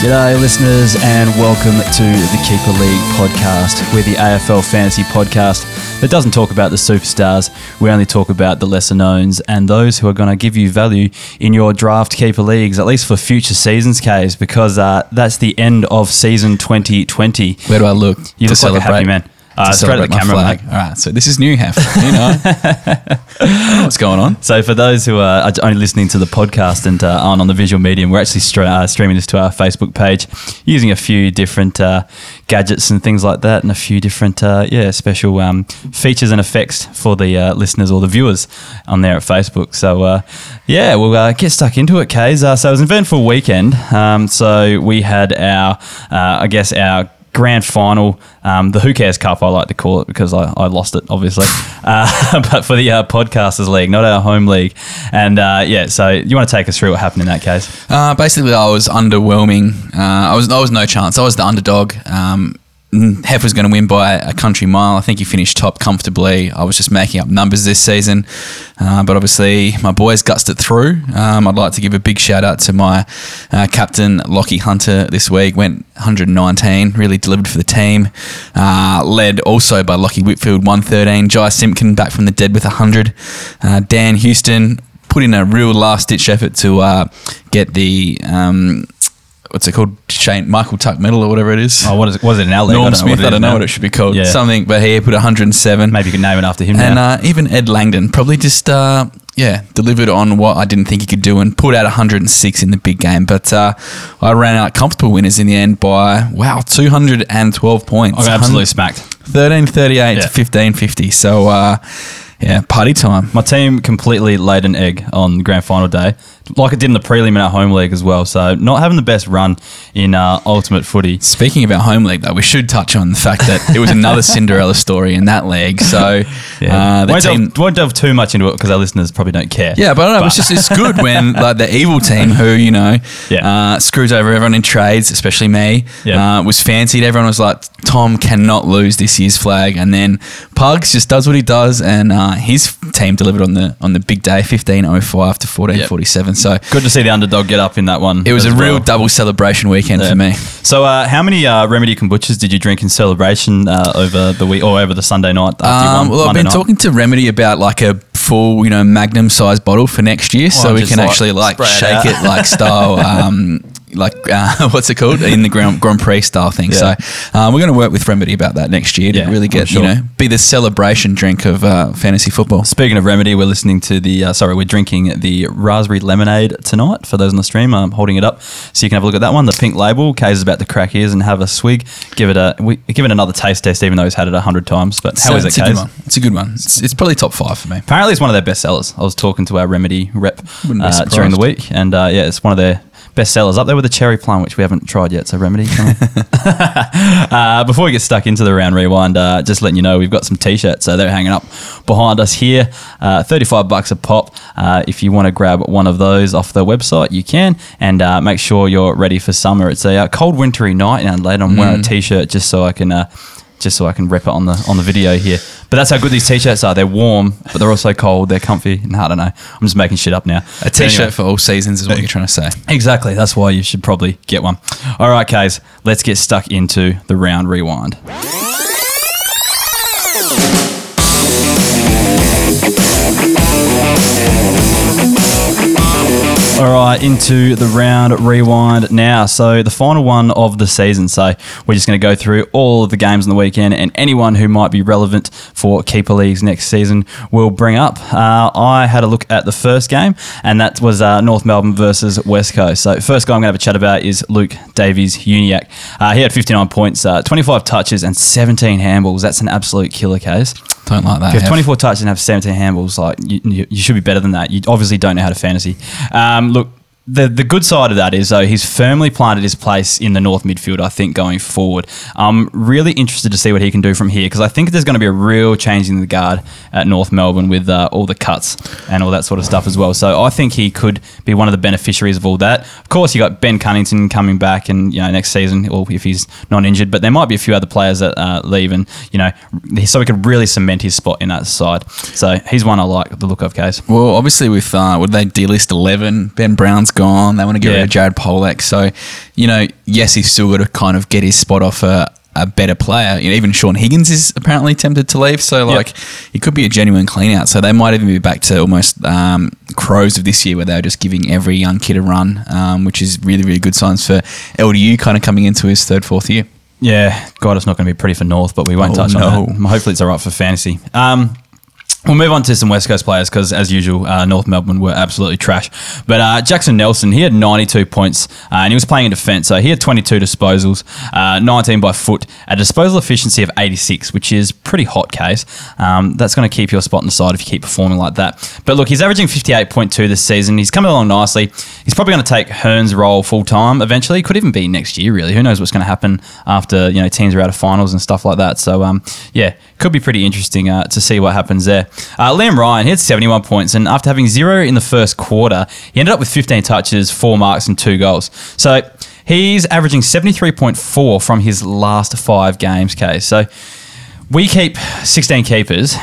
G'day, listeners, and welcome to the Keeper League podcast. We're the AFL fantasy podcast that doesn't talk about the superstars. We only talk about the lesser knowns and those who are going to give you value in your draft keeper leagues, at least for future seasons, K's, because uh, that's the end of season 2020. Where do I look You to look like a happy man. Uh, straight at the camera, flag. All right, so this is new, Hef. You know, what's going on. So, for those who are only listening to the podcast and uh, aren't on the visual medium, we're actually stra- uh, streaming this to our Facebook page using a few different uh, gadgets and things like that, and a few different uh, yeah special um, features and effects for the uh, listeners or the viewers on there at Facebook. So, uh, yeah, we'll uh, get stuck into it, Kays. Uh, so, it was an eventful weekend. Um, so, we had our, uh, I guess, our grand final, um, the Who Cares Cup, I like to call it because I, I lost it, obviously. Uh, but for the uh, Podcasters League, not our home league. And uh, yeah, so you want to take us through what happened in that case? Uh, basically, I was underwhelming. Uh, I was I was no chance. I was the underdog. Um, Hef was going to win by a country mile. I think he finished top comfortably. I was just making up numbers this season, uh, but obviously my boys gutsed it through. Um, I'd like to give a big shout out to my uh, captain Lachie Hunter this week. Went 119, really delivered for the team. Uh, led also by Lachie Whitfield 113. Jy Simpkin back from the dead with 100. Uh, Dan Houston put in a real last ditch effort to uh, get the um, what's it called Shane Michael Tuck medal or whatever it is. Oh, what is it? Was it an league? Norm I don't know Smith. what it I don't know now. what it should be called. Yeah. Something, but he put 107. Maybe you could name it after him And now. uh, even Ed Langdon probably just uh, yeah delivered on what I didn't think he could do and put out 106 in the big game. But uh, I ran out comfortable winners in the end by wow 212 points. I got absolutely smacked. 1338 Yeah. to 1550. So uh, yeah, party time. My team completely laid an egg on grand final day, like it did in the prelim in our home league as well. So not having the best run in uh, ultimate footy. Speaking about home league, though, we should touch on the fact that it was another Cinderella story in that league. So uh, the won't, team. delve, won't delve too much into it because our listeners probably don't care. Yeah, but I don't know. It's just it's good when like the evil team who you know Yeah. uh, screws over everyone in trades, especially me. Yeah. Uh, was fancied. Everyone was like, Tom cannot lose this year's flag, and then Pugs just does what he does, and uh, his team delivered on the on the big day, fifteen oh five to fourteen forty seven. So Good to see the underdog get up in that one. it was as a real well. double celebration weekend Yeah. for me. So, uh, how many uh, remedy kombuchas did you drink in celebration uh, over the week or over the Sunday night? After you won Um, well, I've been night? talking to Remedy about like a full, you know, magnum sized bottle for next year, so Well, we can like actually like spray it shake it, like style, um, like uh, what's it called in the Grand, Grand Prix style thing. Yeah. So um, we're going to work with Remedy about that next year to Yeah, really get sure. you know be the celebration drink of uh, fantasy football. Speaking of remedy, we're listening to the uh, sorry, we're drinking the raspberry lemonade tonight. For those on the stream, I'm holding it up so you can have a look at that one. The pink label. Kay's is about to crack ears and have a swig. Give it a we, give it another taste test, even though he's had it a hundred times. But how So is it, Kays? It's a good one. It's, it's probably top five for me. Apparently, it's one of their best sellers. I was talking to our remedy rep uh, during the week, and uh, yeah, it's one of their best sellers up there with the cherry plum, which we haven't tried yet. So remedy. uh, before we get stuck into the round rewind, uh, just letting you know we've got some t-shirts. So they're hanging up behind us here. Uh, Thirty-five bucks a pop. Uh, if you want to grab one of those off the website, you can, and uh, make sure you're ready for summer. It's a uh, cold, wintry night, and later I'm wearing a t-shirt just so I can. Just so I can rep it on the on the video here. But that's how good these t-shirts are. They're warm, but they're also cold. They're comfy. And I don't know. I'm just making shit up now. A t-shirt anyway. for all seasons is what you're trying to say. Exactly. That's why you should probably get one. All right, guys. let's get stuck into the round rewind. All right, into the round rewind now. So, the final one of the season. So, we're just going to go through all of the games on the weekend and anyone who might be relevant for Keeper Leagues next season we'll bring up. Uh, I had a look at the first game, and that was uh, North Melbourne versus West Coast. So, first guy I'm going to have a chat about is Luke Davies-Uniacke. Uh, he had 59 points, uh, 25 touches, and 17 handballs. That's an absolute killer case. Don't like that. If you have 24 touches and have 17 handballs, like you, you, you should be better than that. You obviously don't know how to fantasy. Um, look, the the good side of that is though he's firmly planted his place in the north midfield. I think going forward, I'm really interested to see what he can do from here because I think there's going to be a real change in the guard at North Melbourne with uh, all the cuts and all that sort of stuff as well. So I think he could be one of the beneficiaries of all that. Of course, you got Ben Cunnington coming back, and you know next season, or if he's not injured, but there might be a few other players that uh, leave, and you know, so he could really cement his spot in that side. So he's one I like the look of. Case. Well, obviously with uh, would they delist eleven? Ben Brown's gone. They want to get rid of Jared Polec. So, you know, yes, he's still got to kind of get his spot off a, a better player. You know, even Shaun Higgins is apparently tempted to leave. So, like, it could be a genuine clean out. So they might even be back to almost um, crows of this year where they were just giving every young kid a run, um, which is really, really good signs for LDU kind of coming into his third, fourth year. Yeah, God, it's not going to be pretty for North, but we won't Oh, touch no. on that. Hopefully, it's all right for fantasy. Um, we'll move on to some West Coast players because, as usual, uh, North Melbourne were absolutely trash. But uh, Jackson Nelson, he had 92 points uh, and he was playing in defence. So he had 22 disposals, uh, 19 by foot, a disposal efficiency of 86, which is pretty hot case. Um, that's going to keep your spot on the side if you keep performing like that. But look, he's averaging 58.2 this season. He's coming along nicely. He's probably going to take Hurn's role full time eventually. Could even be next year, really. Who knows what's going to happen after you know teams are out of finals and stuff like that. So um, yeah, could be pretty interesting uh, to see what happens there. Uh, Liam Ryan, he had 71 points, and after having zero in the first quarter, he ended up with 15 touches, four marks, and two goals. So he's averaging 73.4 from his last five games. Case so. We keep 16 keepers.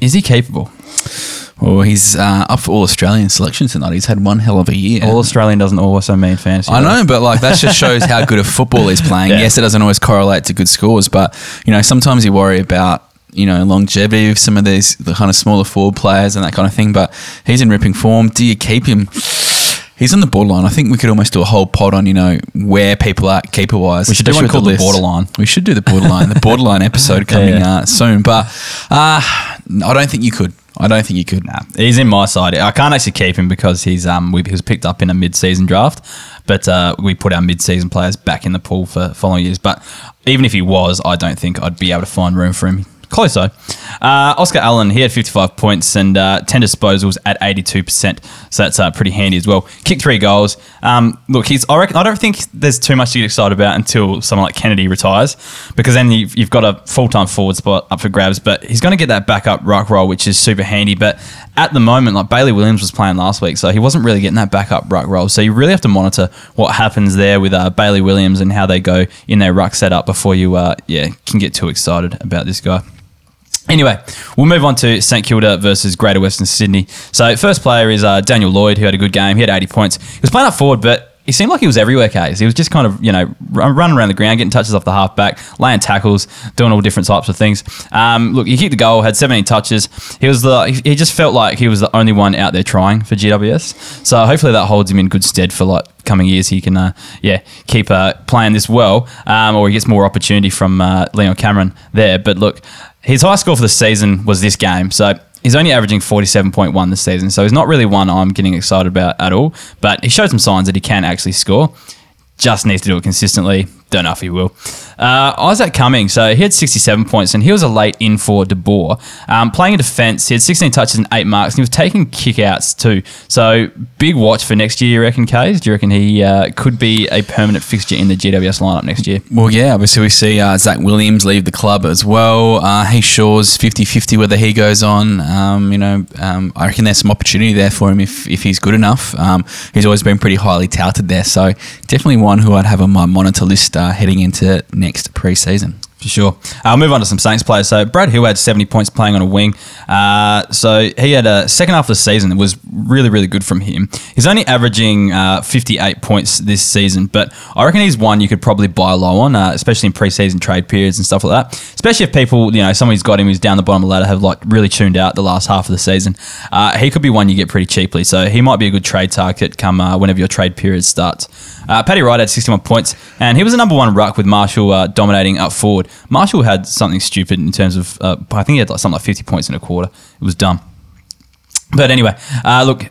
Is he capable? Well, he's uh, up for all Australian selection tonight. He's had one hell of a year. All Australian doesn't also mean fantasy. I though. know, but like that just shows how good a football he's playing. Yeah. Yes, it doesn't always correlate to good scores, but you know sometimes you worry about you know longevity of some of these the kind of smaller forward players and that kind of thing. But he's in ripping form. Do you keep him? He's on the borderline. I think we could almost do a whole pod on you know where people are keeper wise. We should do one called The Borderline. We should do the borderline. the borderline episode coming Yeah. uh, soon. But uh, I don't think you could. I don't think you could. Nah, he's in my side. I can't actually keep him because he's um we, he was picked up in a mid-season draft, but uh, we put our mid-season players back in the pool for following years. But even if he was, I don't think I'd be able to find room for him. Close though. Uh, Oscar Allen, he had 55 points and uh, 10 disposals at 82%. So that's uh, pretty handy as well. Kicked three goals. Um, look, he's. I reckon. I don't think there's too much to get excited about until someone like Kennedy retires, because then you've, you've got a full-time forward spot up for grabs. But he's going to get that backup ruck role, which is super handy. But at the moment, like Bailey Williams was playing last week, so he wasn't really getting that backup ruck role. So you really have to monitor what happens there with uh, Bailey Williams and how they go in their ruck setup before you, uh, yeah, can get too excited about this guy. Anyway, we'll move on to St Kilda versus Greater Western Sydney. So, first player is uh, Daniel Lloyd, who had a good game. He had 80 points. He was playing up forward, but he seemed like he was everywhere, Case. He was just kind of, you know, run, running around the ground, getting touches off the halfback, laying tackles, doing all different types of things. Um, look, he kicked the goal, had 17 touches. He was the, he- he just felt like he was the only one out there trying for GWS. So, hopefully, that holds him in good stead for like coming years. He can, uh, yeah, keep uh, playing this well, um, or he gets more opportunity from uh, Leon Cameron there. But look, his high score for the season was this game. So he's only averaging 47.1 this season. So he's not really one I'm getting excited about at all. But he showed some signs that he can actually score. Just needs to do it consistently. Don't know if he will. Uh, Isaac Cummings, so he had 67 points and he was a late in for De Boer. Um, playing in defence, he had 16 touches and 8 marks and he was taking kickouts too. So big watch for next year, you reckon, Kays? Do you reckon he uh, could be a permanent fixture in the GWS lineup next year? Well, yeah, obviously we see uh, Zach Williams leave the club as well. Uh, Heath Shaw's 50-50 whether he goes on. Um, you know, um, I reckon there's some opportunity there for him if, if he's good enough. Um, he's always been pretty highly touted there, so definitely one who I'd have on my monitor list uh, heading into next pre-season. For sure. I'll move on to some Saints players. So Brad Hill had 70 points playing on a wing. Uh, so he had a second half of the season that was really, really good from him. He's only averaging uh, 58 points this season, but I reckon he's one you could probably buy low on, uh, especially in preseason trade periods and stuff like that. Especially if people, you know, who's got him who's down the bottom of the ladder have like really tuned out the last half of the season. Uh, he could be one you get pretty cheaply. So he might be a good trade target come uh, whenever your trade period starts. Uh, Paddy Ryder had 61 points, and he was the number one ruck with Marshall uh, dominating up forward. Marshall had something stupid in terms of, uh, I think he had like something like 50 points in a quarter. It was dumb. But anyway, uh, look,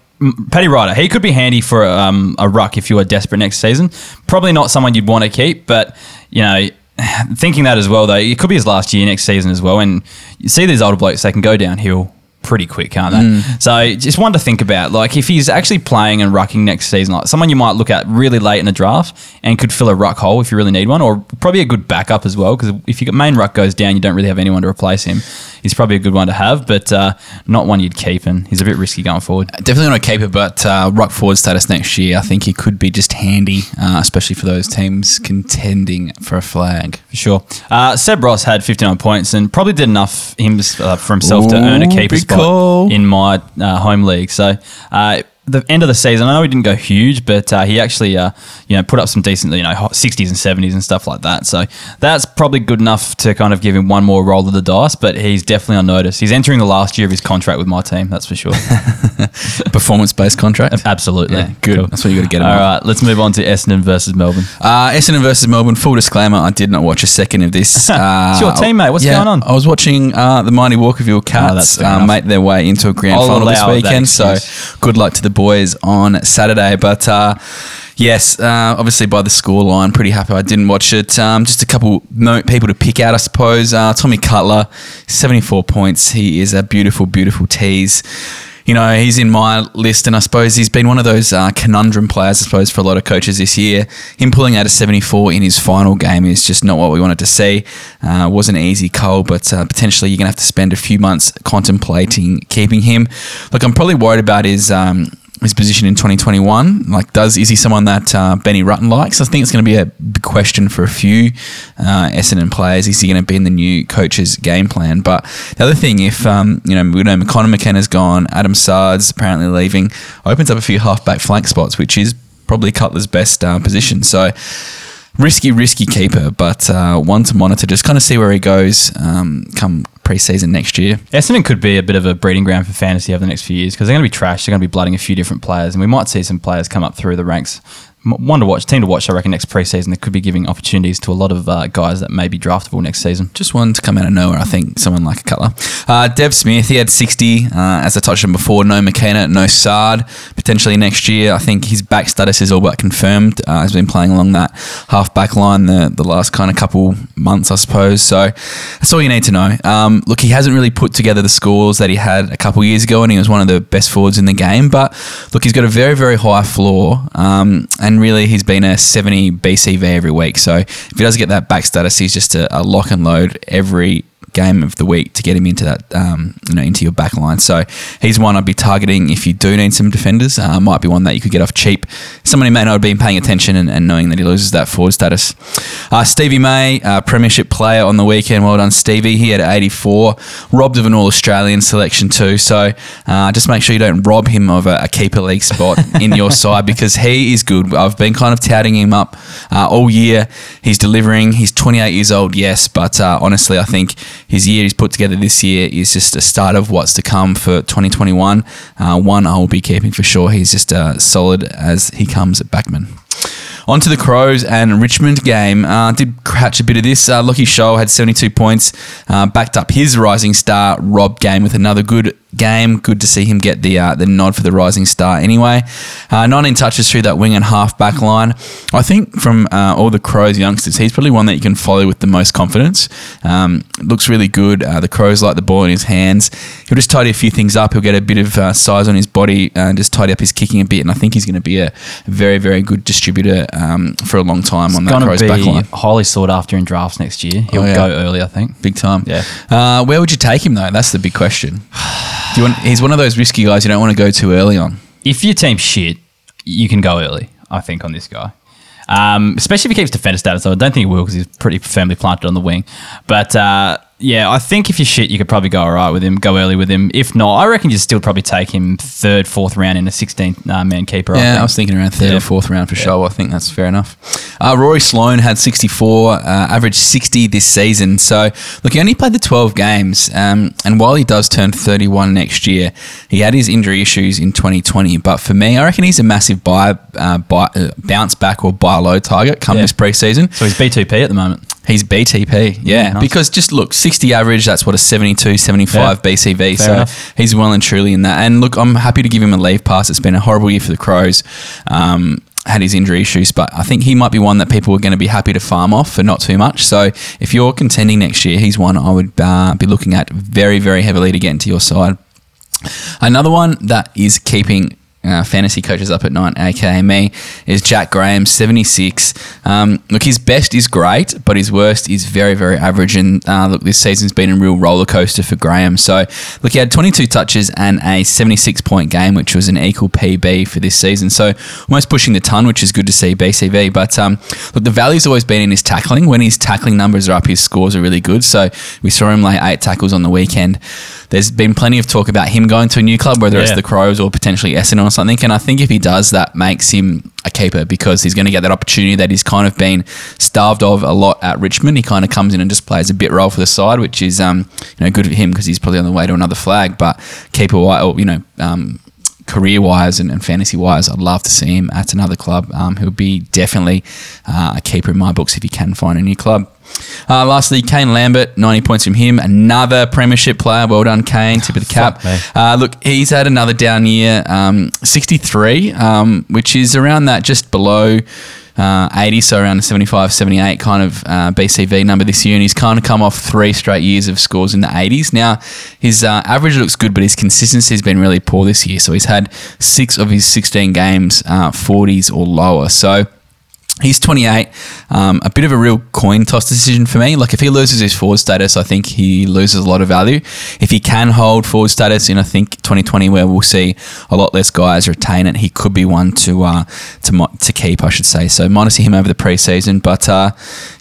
Paddy Ryder, he could be handy for um, a ruck if you are desperate next season. Probably not someone you'd want to keep, but you know, thinking that as well though, it could be his last year next season as well. And you see these older blokes, they can go downhill pretty quick, can't they? So just one to think about. Like if he's actually playing and rucking next season, like someone you might look at really late in the draft and could fill a ruck hole if you really need one, or probably a good backup as well. Because if your main ruck goes down, you don't really have anyone to replace him. He's probably a good one to have, but uh, not one you'd keep, and he's a bit risky going forward. Definitely not a keeper, but uh, ruck forward status next year, I think he could be just handy, uh, especially for those teams contending for a flag. For sure. Uh, Seb Ross had 59 points and probably did enough him, uh, for himself to earn a Ooh, keeper big spot call. in my uh, home league. So uh, the end of the season, I know he didn't go huge, but uh, he actually, uh, you know, put up some decent, you know, 60s and 70s and stuff like that. So that's probably good enough to kind of give him one more roll of the dice, but he's definitely on notice. He's entering the last year of his contract with my team, that's for sure. Performance based contract. Absolutely. Yeah, good. Cool. That's what you got to get him All right, let's move on to Essendon versus Melbourne. Uh, Essendon versus Melbourne. Full disclaimer: I did not watch a second of this. Uh, It's your team, mate. What's yeah, going on? I was watching uh, the mighty Walkerville Cats Oh, fair uh, make their way into a grand I'll final this weekend. So good luck to the boys on Saturday. But uh, yes, uh, obviously by the scoreline, pretty happy I didn't watch it. Um, just a couple no, people to pick out, I suppose. Uh, Tommy Cutler, seventy-four points. He is a beautiful, beautiful tease. You know, he's in my list, and I suppose he's been one of those uh, conundrum players, I suppose, for a lot of coaches this year. Him pulling out a 74 in his final game is just not what we wanted to see. Uh, wasn't easy, Cole, but uh, potentially you're going to have to spend a few months contemplating keeping him. Look, I'm probably worried about his. Um, his position in 2021, like, does is he someone that uh, Benny Rutten likes? I think it's going to be a big question for a few uh, Essendon players. Is he going to be in the new coach's game plan? But the other thing, if um, you know, we know Conor McKenna's gone, Adam Saad's apparently leaving, opens up a few halfback flank spots, which is probably Cutler's best uh, position. So risky, risky keeper, but uh, one to monitor. Just kind of see where he goes um, come pre-season next year. Essendon could be a bit of a breeding ground for fantasy over the next few years because they're going to be trash. They're going to be blooding a few different players, and we might see some players come up through the ranks. One to watch, team to watch. I reckon next preseason they could be giving opportunities to a lot of uh, guys that may be draftable next season. Just one to come out of nowhere, I think. Someone like a Cutler. Uh, Dev Smith, he had 60. Uh, as I touched on before, no McKenna, no Saad. Potentially next year, I think his back status is all but confirmed. Uh, he's been playing along that half back line the, the last kind of couple months, I suppose. So that's all you need to know. Um, look, he hasn't really put together the scores that he had a couple years ago, and he was one of the best forwards in the game. But look, he's got a very, very high floor, um, and really he's been a 70 BCV every week. So if he does get that back status, he's just a, a lock and load every game of the week to get him into that, um, you know, into your back line. So he's one I'd be targeting if you do need some defenders. Uh, might be one that you could get off cheap. Someone who may not have been paying attention and, and knowing that he loses that forward status. Uh, Stevie May, uh, Premiership player on the weekend. Well done, Stevie. He had 84, robbed of an All Australian selection too. So uh, just make sure you don't rob him of a, a keeper league spot in your side because he is good. I've been kind of touting him up uh, all year. He's delivering. He's 28 years old, yes, but uh, honestly, I think his year he's put together this year is just a start of what's to come for 2021. Uh, one I will be keeping for sure. He's just uh, solid as he comes at backman. On to the Crows and Richmond game. Uh, did catch a bit of this. Uh, Lachie Sholl had 72 points, uh, backed up his rising star Rob Game with another good game. Good to see him get the uh, the nod for the rising star. Anyway, uh, 19 touches through that wing and half back line. I think from uh, all the Crows youngsters, he's probably one that you can follow with the most confidence. Um, looks really good. Uh, the Crows like the ball in his hands. He'll just tidy a few things up. He'll get a bit of uh, size on his body and just tidy up his kicking a bit. And I think he's going to be a very very good distributor um, for a long time on that Crows to back be line. highly sought after in drafts next year. He'll Oh, yeah. go early, I think. Big time. Yeah. Uh, where would you take him though? That's the big question. Do you want? He's one of those risky guys you don't want to go too early on. If your team's shit, you can go early. I think on this guy, um, especially if he keeps defender status. so I don't think he will because he's pretty firmly planted on the wing. But uh, yeah, I think if you're shit, you could probably go all right with him. Go early with him. If not, I reckon you still probably take him third, fourth round in a 16 uh, man keeper. Yeah, I, think. was thinking around third Yeah. or fourth round for sure. I think that's fair enough. Uh, Rory Sloane had 64, uh, averaged 60 this season. So, look, he only played the 12 games. Um, and while he does turn 31 next year, he had his injury issues in 2020. But for me, I reckon he's a massive buy, uh, buy, uh, bounce back or buy low target come Yeah. this preseason. So he's B2P at the moment. He's BTP, yeah. Yeah, nice. Because just look, 60 average, that's what a 72, 75 Yeah, BCV. fair so enough. he's well and truly in that. And look, I'm happy to give him a leave pass. It's been a horrible year for the Crows. Um, had his injury issues, but I think he might be one that people are going to be happy to farm off for not too much. So if you're contending next year, he's one I would uh, be looking at very, very heavily to get into your side. Another one that is keeping uh, fantasy coaches up at night, aka me, is Jack Graham, 76. Um, look, his best is great, but his worst is very, very average. And uh, look, this season's been a real roller coaster for Graham. So, look, he had 22 touches and a 76 point game, which was an equal PB for this season. So, almost pushing the ton, which is good to see BCV. But um, look, the value's always been in his tackling. When his tackling numbers are up, his scores are really good. So, we saw him lay eight tackles on the weekend. There's been plenty of talk about him going to a new club, whether it's the Crows or potentially Essendon or something. And I think if he does, that makes him a keeper because he's going to get that opportunity that he's kind of been starved of a lot at Richmond. He kind of comes in and just plays a bit role for the side, which is um, you know good for him because he's probably on the way to another flag. But keeper, or you know. Um, career wise and, and fantasy wise, I'd love to see him at another club. Um, he'll be definitely uh, a keeper in my books if he can find a new club. Uh, lastly, Kane Lambert, 90 points from him. Another premiership player. Well done, Kane. Tip of the cap. Uh, look, he's had another down year, um, 63, um, which is around that just below uh, 80, so around the 75, 78 kind of uh, BCV number this year. And he's kind of come off three straight years of scores in the 80s. Now, his uh, average looks good, but his consistency has been really poor this year. So he's had six of his 16 games, 40s uh, or lower. So He's 28. Um, a bit of a real coin toss decision for me. Like if he loses his forward status, I think he loses a lot of value. If he can hold forward status in, I think 2020, where we'll see a lot less guys retain it, he could be one to uh, to to keep, I should say. So minus him over the preseason, but uh,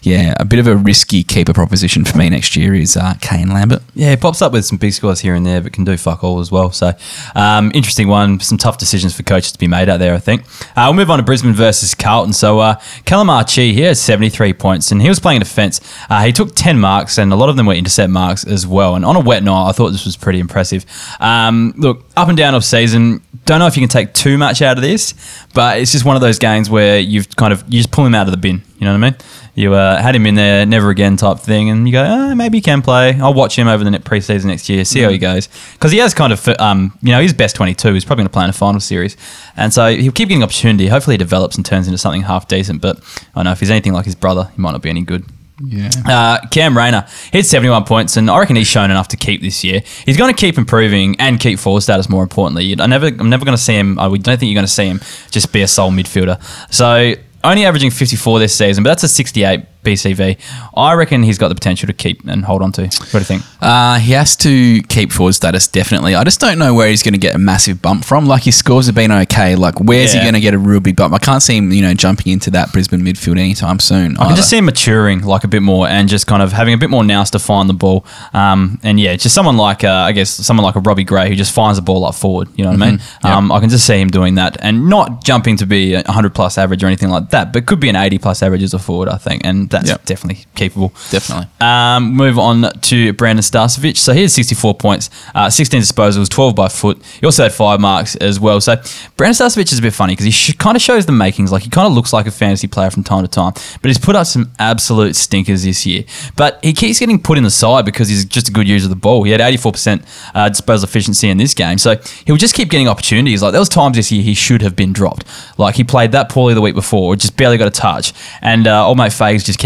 yeah, a bit of a risky keeper proposition for me next year is uh, Kane Lambert. Yeah, he pops up with some big scores here and there, but can do fuck all as well. So um, interesting one. Some tough decisions for coaches to be made out there. I think. Uh, we'll move on to Brisbane versus Carlton. So. Uh, Callum Archie, he has 73 points and he was playing defence. Uh, he took 10 marks and a lot of them were intercept marks as well. And on a wet night, I thought this was pretty impressive. Um, look, up and down of season, don't know if you can take too much out of this, but it's just one of those games where you've kind of, you just pull him out of the bin. You know what I mean? You uh, had him in there, never again type thing, and you go, oh, maybe he can play. I'll watch him over the preseason next year, see mm. how he mm. goes, because he has kind of, um, you know, he's best twenty two. He's probably going to play in a final series, and so he'll keep getting opportunity. Hopefully, he develops and turns into something half decent. But I know if he's anything like his brother, he might not be any good. Yeah. Uh, Cam Rayner, he had 71 points, and I reckon he's shown enough to keep this year. He's going to keep improving and keep forward status. More importantly, I never, I'm never going to see him. I don't think you're going to see him just be a sole midfielder. So only averaging 54 this season, but that's a 68 BCV. I reckon he's got the potential to keep and hold on to. What do you think? Uh, he has to keep forward status, definitely. I just don't know where he's going to get a massive bump from. Like, his scores have been okay. Like, where's yeah. he going to get a real big bump? I can't see him, you know, jumping into that Brisbane midfield anytime soon. I can just see him maturing, like, a bit more and just kind of having a bit more nous to find the ball. Um, and, yeah, just someone like, uh, I guess, someone like a Robbie Gray who just finds the ball up forward. You know what. I mean? Mm-hmm. Um, I can just see him doing that and not jumping to be a 100 plus average or anything like that, but could be an 80 plus average as a forward, I think. And that's yep. definitely capable. Definitely. Um, move on to Brandon Starcevich. So he had 64 points, uh, 16 disposals, 12 by foot. He also had five marks as well. So Brandon Starcevich is a bit funny because he sh- kind of shows the makings. Like he kind of looks like a fantasy player from time to time, but he's put up some absolute stinkers this year. But he keeps getting put in the side because he's just a good user of the ball. He had 84% uh, disposal efficiency in this game. So he'll just keep getting opportunities. Like there was times this year he should have been dropped. Like he played that poorly the week before, just barely got a touch. And uh, old mate Fags just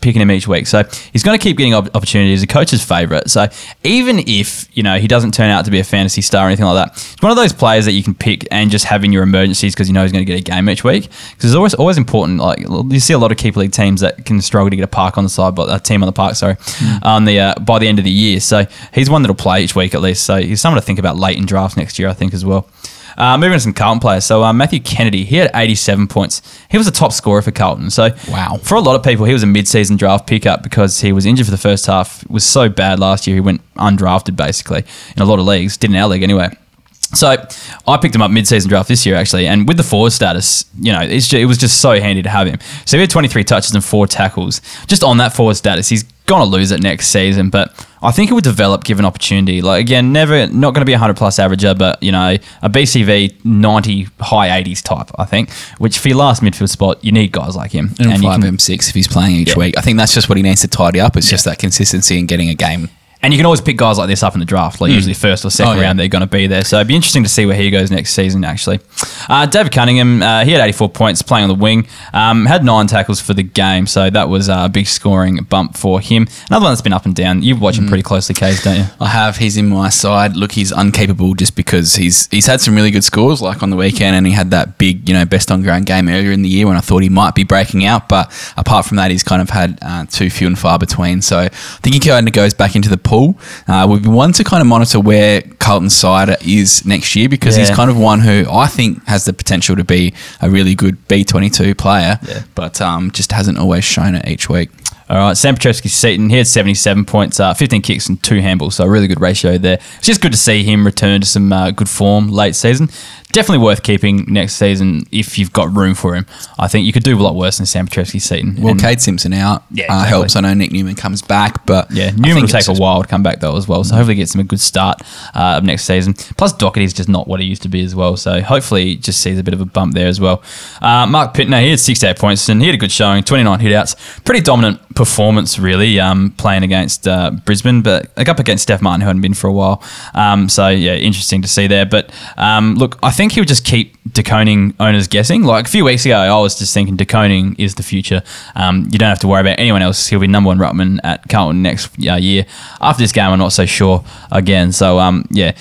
picking him each week. So he's going to keep getting opportunities. A coach's favourite. So even if you know he doesn't turn out to be a fantasy star or anything like that, it's one of those players that you can pick and just have in your emergencies because you know he's going to get a game each week. Because it's always always important. Like you see a lot of keeper league teams that can struggle to get a park on the side, but a team on the park, sorry, mm. on the uh, by the end of the year. So he's one that'll play each week at least. So he's someone to think about late in drafts next year, I think as well. Uh, moving to some Carlton players. So uh, Matthew Kennedy, he had 87 points. He was a top scorer for Carlton. So wow, for a lot of people, he was a mid-season draft pickup because he was injured for the first half. It was so bad last year, he went undrafted basically in a lot of leagues. Did in our league anyway. So I picked him up mid-season draft this year actually, and with the forward status, you know, just, it was just so handy to have him. So he had 23 touches and four tackles. Just on that forward status, he's gonna lose it next season, but I think it would develop given opportunity. Like again, never not going to be a hundred plus averager, but you know a BCV ninety high eighties type. I think, which for your last midfield spot, you need guys like him. And, and five M six if he's playing each yeah. week. I think that's just what he needs to tidy up. It's yeah. just that consistency and getting a game and you can always pick guys like this up in the draft, like mm. usually first or second oh, yeah. round, they're going to be there. So it'd be interesting to see where he goes next season, actually. Uh, David Cunningham, uh, he had 84 points playing on the wing, um, had nine tackles for the game. So that was a big scoring bump for him. Another one that's been up and down. You watch him mm. pretty closely, Case, don't you? I have. He's in my side. Look, he's uncapable just because he's he's had some really good scores, like on the weekend, and he had that big, you know, best on ground game earlier in the year when I thought he might be breaking out. But apart from that, he's kind of had uh, too few and far between. So I think he kind of goes back into the pool. Uh, been wanting to kind of monitor where Carlton Side is next year because yeah. he's kind of one who I think has the potential to be a really good B22 player, yeah. but um, just hasn't always shown it each week. All right, Sam Petrevski-Seton, he had 77 points, uh, 15 kicks and two handballs, so a really good ratio there. It's just good to see him return to some uh, good form late season. Definitely worth keeping next season if you've got room for him. I think you could do a lot worse than Sam Petrevski-Seton. Well, And- Kade Simpson out Yeah, uh, helps. I know Nick Newman comes back, but Yeah, Newman will take a while to come back though as well. So hopefully he gets him a good start uh, of next season. Plus Docherty's just not what he used to be as well. So hopefully just sees a bit of a bump there as well. Uh, Marc Pittonet, he had 68 points and he had a good showing, 29 hitouts. Pretty dominant performance really um, playing against uh, Brisbane, but like, up against Steph Martin who hadn't been for a while. Um, so yeah, interesting to see there. But um, look, I think he'll just keep De Koning owners guessing. Like a few weeks ago, I was just thinking De Koning is the future. Um, you don't have to worry about anyone else. He'll be number one ruckman at Carlton next uh, year. After this game, I'm not so sure again. So um, yeah,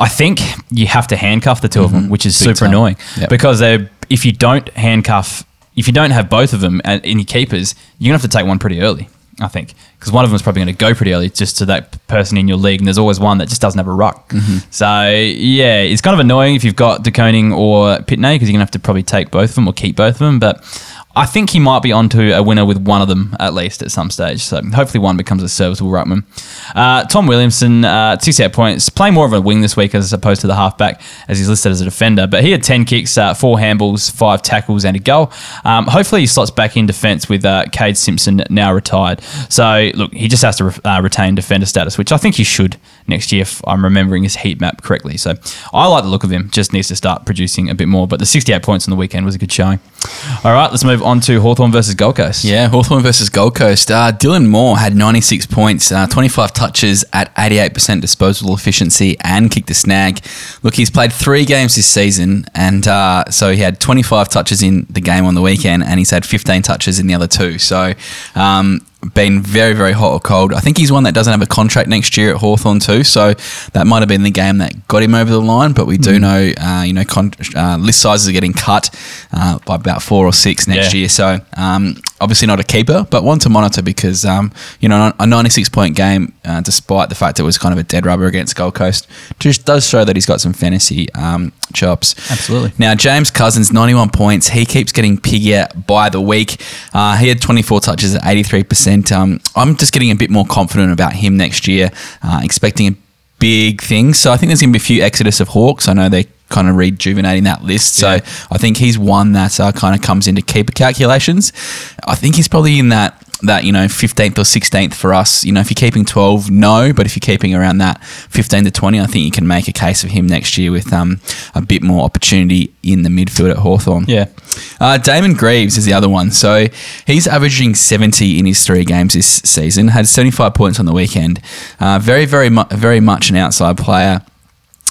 I think you have to handcuff the 2 of them, which is Mm-hmm. Big super time. annoying Yep. because they if you don't handcuff, if you don't have both of them uh, in your keepers, you're gonna have to take one pretty early. I think because one of them is probably going to go pretty early just to that person in your league, and there's always one that just doesn't have a ruck. Mm-hmm. So yeah, it's kind of annoying if you've got De Koning or Pittonet because you're gonna have to probably take both of them or keep both of them. But I think he might be onto a winner with one of them at least at some stage. So hopefully one becomes a serviceable ruckman. Uh, Tom Williamson, uh, 68 points, playing more of a wing this week as opposed to the halfback as he's listed as a defender. But he had 10 kicks, uh, four handballs, five tackles, and a goal. Um, hopefully he slots back in defence with uh, Kade Simpson now retired. So look, he just has to re- uh, retain defender status, which I think he should next year if I'm remembering his heat map correctly. So I like the look of him. Just needs to start producing a bit more. But the 68 points on the weekend was a good showing. All right, let's move on to Hawthorn versus Gold Coast. Yeah, Hawthorn versus Gold Coast. Uh, Dylan Moore had 96 points, uh, 25 touches at 88% disposal efficiency, and kicked a snag. Look, he's played three games this season, and uh, so he had 25 touches in the game on the weekend, and he's had 15 touches in the other two. So, um, been very, very hot or cold. I think he's one that doesn't have a contract next year at Hawthorn too, so that might have been the game that got him over the line. But we do know, uh, you know, con- uh, list sizes are getting cut uh, by about four or six next Yeah. year. So um, obviously not a keeper, but one to monitor because um, you know a 96 point game, uh, despite the fact it was kind of a dead rubber against Gold Coast, just does show that he's got some fantasy um, chops. Absolutely. Now James Cousins, 91 points. He keeps getting piggier by the week. Uh, he had 24 touches at 83 percent. Um, I'm just getting a bit more confident about him next year, uh, expecting a big things. So I think there's going to be a few exodus of Hawks. I know they're kind of rejuvenating that list. So Yeah. I think he's one that uh, kind of comes into keeper calculations. I think he's probably in that that you know 15th or 16th for us. You know, if you're keeping 12, no, but if you're keeping around that 15 to 20, I think you can make a case of him next year with um, a bit more opportunity in the midfield at Hawthorn. Yeah. Uh, Damon Greaves is the other one. So he's averaging 70 in his three games this season. Had 75 points on the weekend. Uh, very, very, mu- very much an outside player.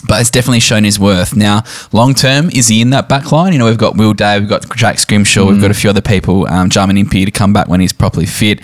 But it's definitely shown his worth. Now, long term, is he in that back line? You know, we've got Will Day, we've got Jack Scrimshaw, we've got a few other people, um, Jarman Impey to come back when he's properly fit.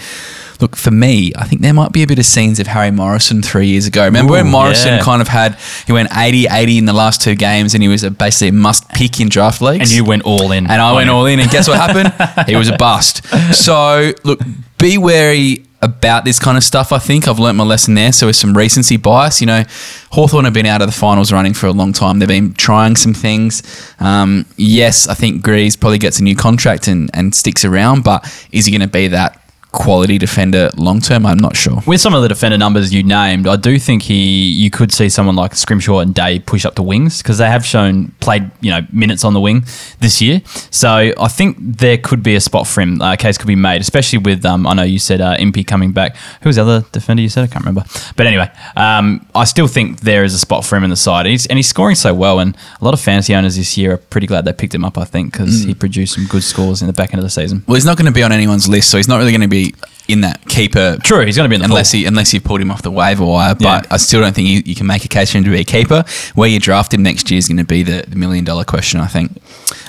Look, for me, I think there might be a bit of scenes of Harry Morrison three years ago. Remember when Morrison yeah. kind of had, he went 80 80 in the last two games and he was a, basically a must pick in draft leagues? And you went all in. And I went him. all in, and guess what happened? he was a bust. So, look, be wary about this kind of stuff, I think. I've learnt my lesson there. So, with some recency bias, you know, Hawthorn have been out of the finals running for a long time. They've been trying some things. Um, yes, I think Greaves probably gets a new contract and, and sticks around, but is he going to be that quality defender long term? I'm not sure. With some of the defender numbers you named, I do think he you could see someone like Scrimshaw and Day push up the wings because they have shown played you know minutes on the wing this year. So I think there could be a spot for him. A case could be made, especially with um, I know you said uh, Impey coming back. Who was the other defender you said? I can't remember. But anyway, um, I still think there is a spot for him in the side. He's, and he's scoring so well, and a lot of fantasy owners this year are pretty glad they picked him up. I think because he produced some good scores in the back end of the season. Well, he's not going to be on anyone's list, so he's not really going to be in that keeper True, he's going to be in the unless pool. he unless you pulled him off the waiver wire. But Yeah. I still don't think you, you can make a case for him to be a keeper. Where you draft him next year is going to be the, the million dollar question, I think.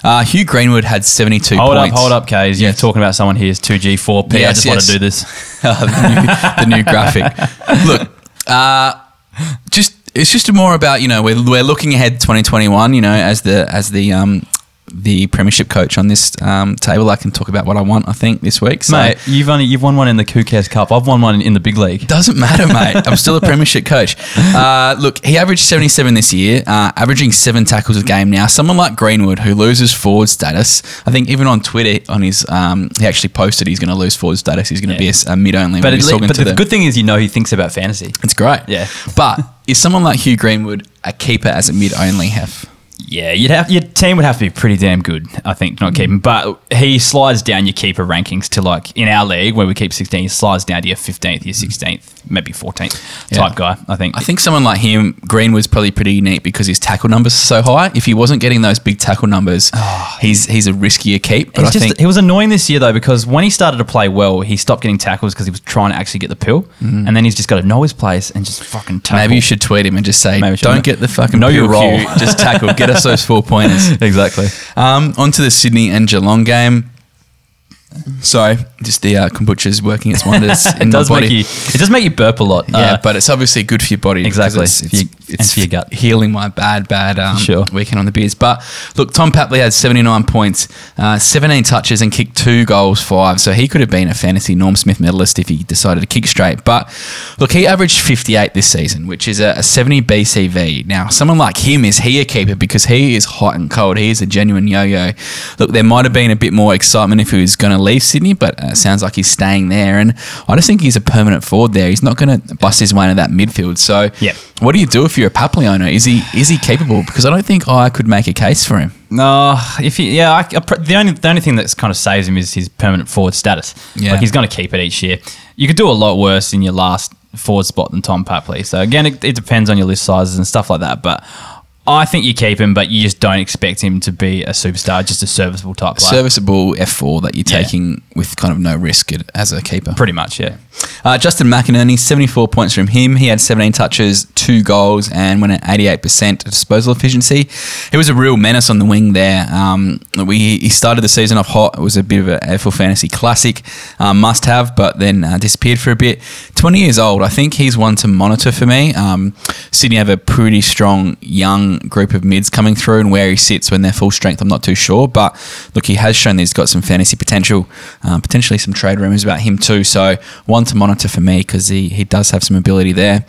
Uh, Hugh Greenwood had seventy two Hold points. up, hold up, Kays. You're talking about someone here's 2G, 4P. I Yes, just want to do this. the, new, the new graphic. Look, uh, just it's just more about you know we're, we're looking ahead 2021. You know as the as the um the premiership coach on this um, table. I can talk about what I want. I think this week, so Mate, you've only you've won one in the Cares Cup. I've won one in the big league. doesn't matter, mate. I'm still a premiership coach. Uh, look, he averaged 77 this year, uh, averaging seven tackles a game. Now, someone like Greenwood, who loses forward status, I think even on Twitter, on his, um, he actually posted he's going to lose forward status. He's going to Yeah. be a, a mid only. But, when at he's le- but the good thing is, you know, he thinks about fantasy. It's great. Yeah. But is someone like Hugh Greenwood a keeper as a mid only have? Yeah, you'd have your team would have to be pretty damn good, I think, to not keep mm. him. But he slides down your keeper rankings to like in our league where we keep 16, he slides down to your 15th, your mm. 16th, maybe 14th Yeah. type guy. I think. I think someone like him, Green was probably pretty unique because his tackle numbers are so high. If he wasn't getting those big tackle numbers, ah. he's he's a riskier keep. But I just, think he was annoying this year though because when he started to play well, he stopped getting tackles because he was trying to actually get the pill, mm. and then he's just got to know his place and just fucking tackle. maybe you should tweet him and just say, Maybe "Don't get the fucking Know your pill, role." Hugh. just tackle, get us those four pointers." exactly. Um, on to the Sydney and Geelong game. Sorry, just the uh, kombucha's working its wonders in It does my body. make you. It does make you burp a lot. Yeah, Uh, but it's obviously good for your body. Exactly. It's, it's, and it's for your gut. healing my bad, bad um, Sure. weekend on the beers. But look, Tom Papley had 79 points, uh, 17 touches, and kicked two goals, five. So he could have been a fantasy Norm Smith medalist if he decided to kick straight. But look, he averaged 58 this season, which is a, a 70 BCV. Now, someone like him, is he a keeper? Because he is hot and cold. He is a genuine yo yo. Look, there might have been a bit more excitement if he was going to leave Sydney, but uh, it sounds like he's staying there. And I just think he's a permanent forward there. He's not going to bust his way into that midfield. So, Yep. what do you do if you're a Papley owner? Is he is he capable? Because I don't think I could make a case for him. No, if he, yeah, I, I, the only the only thing that's kind of saves him is his permanent forward status. Yeah. like he's going to keep it each year. You could do a lot worse in your last forward spot than Tom Papley. So again, it, it depends on your list sizes and stuff like that. But I think you keep him, but you just don't expect him to be a superstar, just a serviceable type player. Serviceable F4 that you're Yeah. taking with kind of no risk as a keeper. Pretty much, yeah. Uh, Justin McInerney, 74 points from him. He had 17 touches, two goals, and went at 88% disposal efficiency. He was a real menace on the wing there. Um, we He started the season off hot. It was a bit of a AFL fantasy classic, um, must have, but then uh, disappeared for a bit. 20 years old. I think he's one to monitor for me. Um, Sydney have a pretty strong young group of mids coming through, and where he sits when they're full strength, I'm not too sure. But look, he has shown that he's got some fantasy potential, um, potentially some trade rumors about him too. So one to monitor for me because he, he does have some ability there.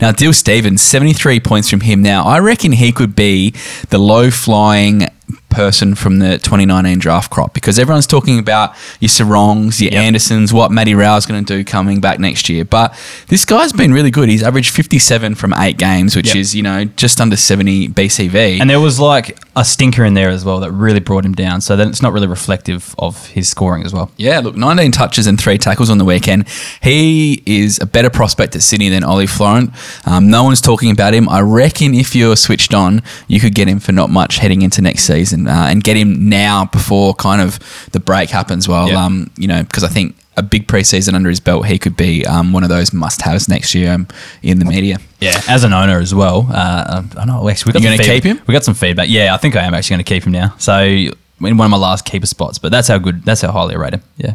Now, Dill Stephens, 73 points from him. Now, I reckon he could be the low flying person from the 2019 draft crop because everyone's talking about your Serongs, your Yep. Andersons, what Matty Rowell's going to do coming back next year. But this guy's been really good. He's averaged 57 from eight games, which Yep. is, you know, just under 70 BCV. And there was like a stinker in there as well that really brought him down. So then it's not really reflective of his scoring as well. Yeah, look, 19 touches and three tackles on the weekend. He is a better prospect at Sydney than Ollie Florent. Um, no one's talking about him. I reckon if you're switched on, you could get him for not much heading into next season uh, and get him now before kind of the break happens. Well, um, you know, because I think a big preseason under his belt, he could be um, one of those must-haves next year um, in the media. Yeah, as an owner as well. Uh, I know. Actually, we got gonna keep him? We got some feedback. Yeah, I think I am actually going to keep him now. So in one of my last keeper spots, but that's how good. That's how highly I rate him. Yeah.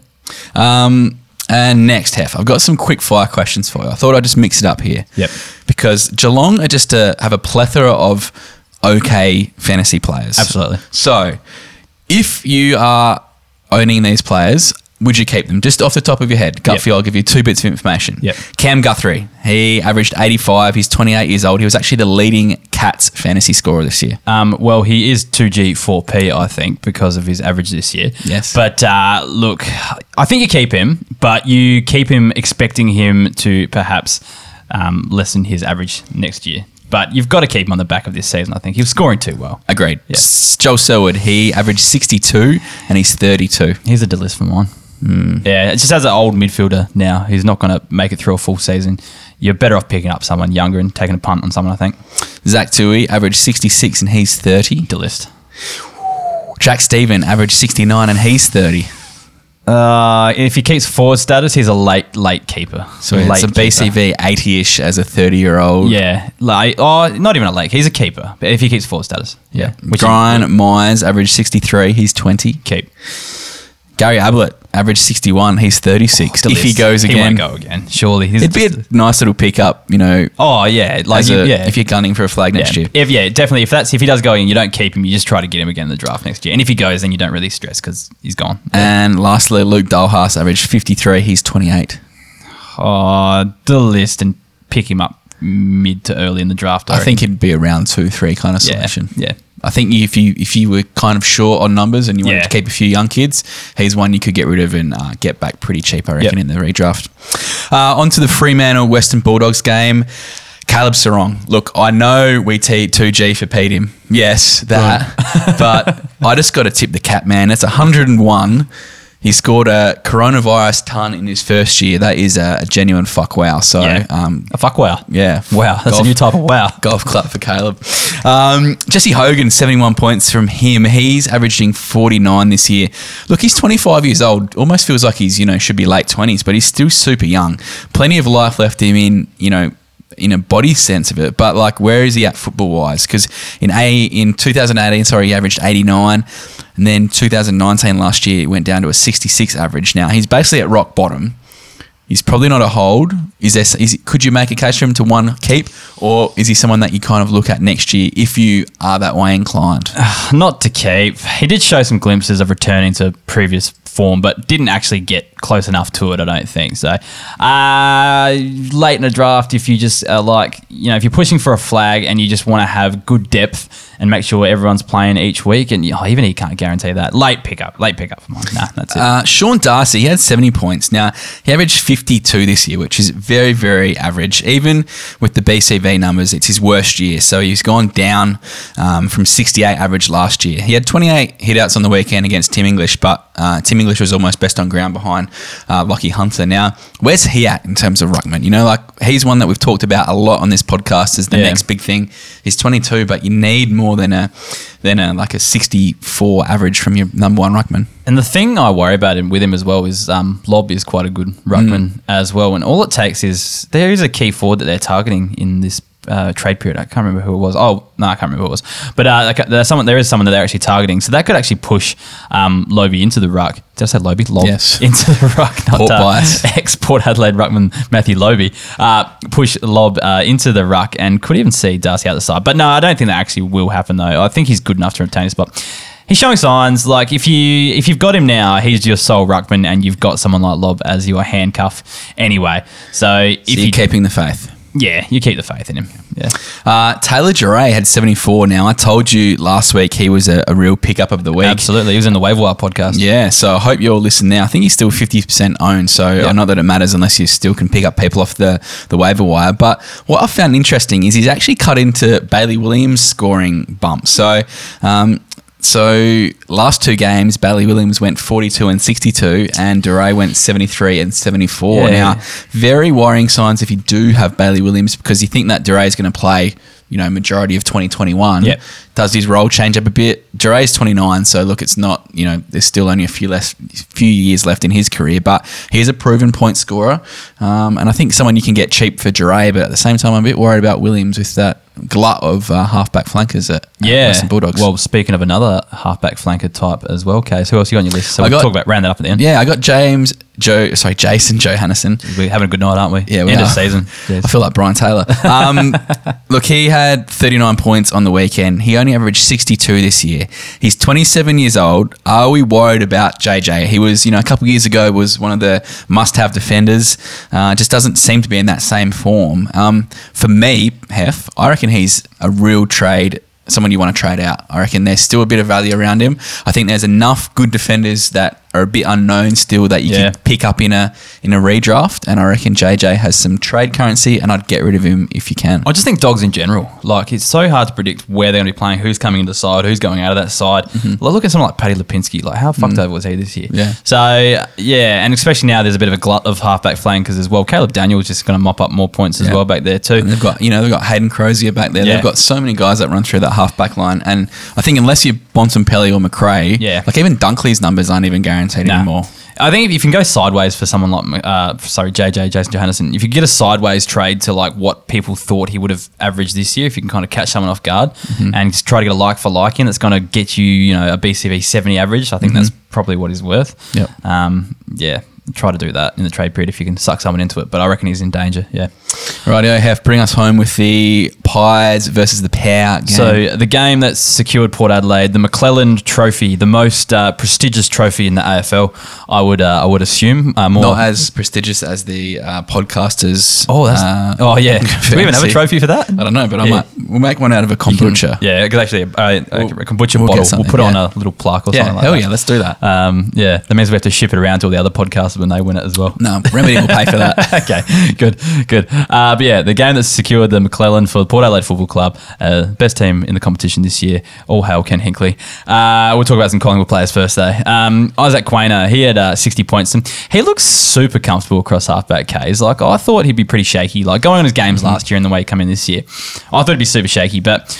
Um, and next, Hef, I've got some quick fire questions for you. I thought I'd just mix it up here. Yep. Because Geelong are just a, have a plethora of okay fantasy players. Absolutely. So, if you are owning these players, would you keep them? Just off the top of your head, gut Yep. feel, I'll give you two bits of information. Yep. Cam Guthrie, he averaged 85. He's 28 years old. He was actually the leading Cats fantasy scorer this year. Um, well, he is 2G 4P, I think, because of his average this year. Yes. But uh, look, I think you keep him, but you keep him expecting him to perhaps um, lessen his average next year. But you've got to keep him on the back of this season, I think. He was scoring too well. Agreed. Yeah. S- Joel Selwood, he averaged 62 and he's 32. He's a delist for mine. Hmm. Yeah, it's just as an old midfielder now, he's not going to make it through a full season. You're better off picking up someone younger and taking a punt on someone, I think. Zach Tuohy averaged 66 and he's 30. Delist. Jack Steven averaged 69 and he's 30. Uh, if he keeps forward status, he's a late late keeper. So late it's a BCV 80-ish as a 30-year-old. Yeah, late. Oh, not even a late. He's a keeper. But if he keeps forward status, yeah. Which Brian Myers averaged 63. He's 20. keep. Gary Ablett averaged 61. He's 36. if he goes again. he won't go again. Surely, He's it'd be a nice little pickup, you know, Oh yeah, like you- a- yeah. if you're gunning for a flag next yeah. year. If yeah, definitely. If that's if he does go in, you don't keep him. You just try to get him again in the draft next year. And if he goes, then you don't really stress because he's gone. And lastly, Luke Dahlhaus averaged 53. He's 28. Oh, the list and pick him up mid to early in the draft. I think it'd be a round two, three kind of Yeah, selection. yeah. I think if you if you were kind of short on numbers and you wanted Yeah. to keep a few young kids, he's one you could get rid of and uh, get back pretty cheap, I reckon, Yep. in the redraft. Uh, on to the Fremantle Western Bulldogs game. Caleb Serong. Look, I know we T two G for Pete him. Yes, that. but I just got to tip the cap, man. That's 101. He scored a coronavirus ton in his first year. That is a, a genuine fuck wow. So, Yeah. um, a fuck wow. yeah. Wow, that's a Golf- new type of wow. Golf clap for Caleb. Um, Jesse Hogan, 71 points from him. He's averaging 49 this year. Look, he's 25 years old. Almost feels like he's, you know, should be late 20s, but he's still super young. Plenty of life left in him in, you know, in a body sense of it, but like where is he at football wise? Because in a in 2018, sorry, he averaged 89, and then 2019 last year went down to a 66 average. Now he's basically at rock bottom. He's probably not a hold. Is there? Is could you make a case for him to one keep, or is he someone that you kind of look at next year if you are that way inclined? Not to keep. He did show some glimpses of returning to previous form, but didn't actually get close enough to it. I don't think so. Uh, late in a draft, if you just uh, like, you know, if you're pushing for a flag and you just want to have good depth and make sure everyone's playing each week, and oh, even he can't guarantee that. Late pickup, late pickup. Nah, that's it. Uh, Sean Darcy, he had 70 points. Now, he averaged 52 this year, which is very, very average. Even with the BCV numbers, it's his worst year. So he's gone down um, from 68 average last year. He had 28 hitouts on the weekend against Tim English, but uh, Tim English was almost best on ground behind uh, Lachie Hunter. Now, where's he at in terms of Ruckman? You know, like he's one that we've talked about a lot on this podcast as the Yeah. next big thing. He's 22, but you need more than a than a like a 64 average from your number one ruckman. And the thing I worry about him with him as well is um, Lobb is quite a good ruckman Mm. as well. And all it takes is there is a key forward that they're targeting in this uh, trade period. I can't remember who it was. Oh no, I can't remember who it was. But uh, like, there's someone there is someone that they're actually targeting. So that could actually push um, Lobby into the ruck. Did I say Lobby? Lobb Yes. into the ruck. Not Port uh, bias. ex Port Adelaide ruckman Matthew Lobbe uh, push Lobb uh, into the ruck and could even see Darcy out the side. But no, I don't think that actually will happen though. I think he's good enough to retain his spot. He's showing signs. Like if you if you've got him now, he's your sole ruckman, and you've got someone like Lobb as your handcuff anyway. So if So you you're keeping the faith. Yeah, you keep the faith in him. Yeah, Uh, Taylor Duryea had 74 now. I told you last week he was a, a real pickup of the week. absolutely. He was in the Wave Wire podcast. Yeah, so I hope you all listen now. I think he's still 50% owned, so Yeah. not that it matters unless you still can pick up people off the, the waiver wire. But what I found interesting is he's actually cut into Bailey Williams' scoring bump. So, um, so last two games, Bailey Williams went 42 and 62, and Duryea went 73 and 74. Yeah. Now, very worrying signs if you do have Bailey Williams because you think that Duryea is going to play, you know, majority of 2021. Yep. Does his role change up a bit? Duryea's 29, so look, it's not, you know, there's still only a few less, few years left in his career, but he's a proven point scorer. Um, and I think someone you can get cheap for Duryea, but at the same time, I'm a bit worried about Williams with that glut of uh, halfback flankers at, Yeah. Western Bulldogs. Well, speaking of another halfback flanker type as well, Case, who else you got on your list? So I we'll got- talk about round that up at the end. yeah, I got James, Joe, sorry, Jason Johannisen. We're having a good night, aren't we? Yeah, we end are. of season. I feel like Brian Taylor. Um, look, he had 39 points on the weekend. He only averaged 62 this year. He's 27 years old. Are we worried about JJ? He was, you know, a couple of years ago was one of the must-have defenders. Uh, just doesn't seem to be in that same form. Um, for me, Hef, I reckon he's a real trade. Someone you want to trade out. I reckon there's still a bit of value around him. I think there's enough good defenders that are a bit unknown still that you Yeah. can pick up in a in a redraft, and I reckon JJ has some trade currency, and I'd get rid of him if you can. I just think dogs in general, like it's so hard to predict where they're going to be playing, who's coming into the side, who's going out of that side. Like, look at someone like Paddy Lipinski. Like, how fucked over was he this year? Mm-hmm. Yeah. So yeah, and especially now there's a bit of a glut of halfback flankers as well. Caleb Daniels just going to mop up more points as Yeah. well back there too. And they've got you know they've got Hayden Crozier back there. Yeah. They've got so many guys that run through that halfback line, and I think unless you're Bontempelli or McRae, Yeah. like even Dunkley's numbers aren't even guaranteed Nah. anymore. I think if you can go sideways for someone like, uh, sorry, JJ, Jason Johannisen, if you get a sideways trade to like what people thought he would have averaged this year, if you can kind of catch someone off guard Mm-hmm. and just try to get a like for like in, that's going to get you, you know, a BCV 70 average. I think that's probably what he's worth. Mm-hmm. Um, yeah. Try to do that in the trade period if you can suck someone into it, but I reckon he's in danger. Yeah. Rightio, Hef, bring us home with the Pies versus the Power game. So the game that secured Port Adelaide, the McClelland Trophy, the most uh, prestigious trophy in the AFL, I would uh, I would assume uh, more not as prestigious as the uh, podcasters. Oh, that's uh, oh yeah. Do we even have a trophy for that? I don't know, but I Yeah. might. We'll make one out of a kombucha. Yeah, because actually, uh, a, a We'll- kombucha we'll bottle. We'll put it on a little plaque or Yeah, something like hell that. yeah, let's do that. Um, yeah, that means we have to ship it around to all the other podcasters when they win it as well. No, Remedy will pay for that. okay, good, good. Uh, but yeah, the game that secured the McClelland for the Port Adelaide Football Club, uh, best team in the competition this year. All hail Ken Hinkley. Uh, we'll talk about some Collingwood players first, though. Um, Isaac Quaynor, he had uh, 60 points, and he looks super comfortable across halfback K's. Like I thought he'd be pretty shaky, like going on his games last year and the way he came in this year. I thought he'd be super shaky, but.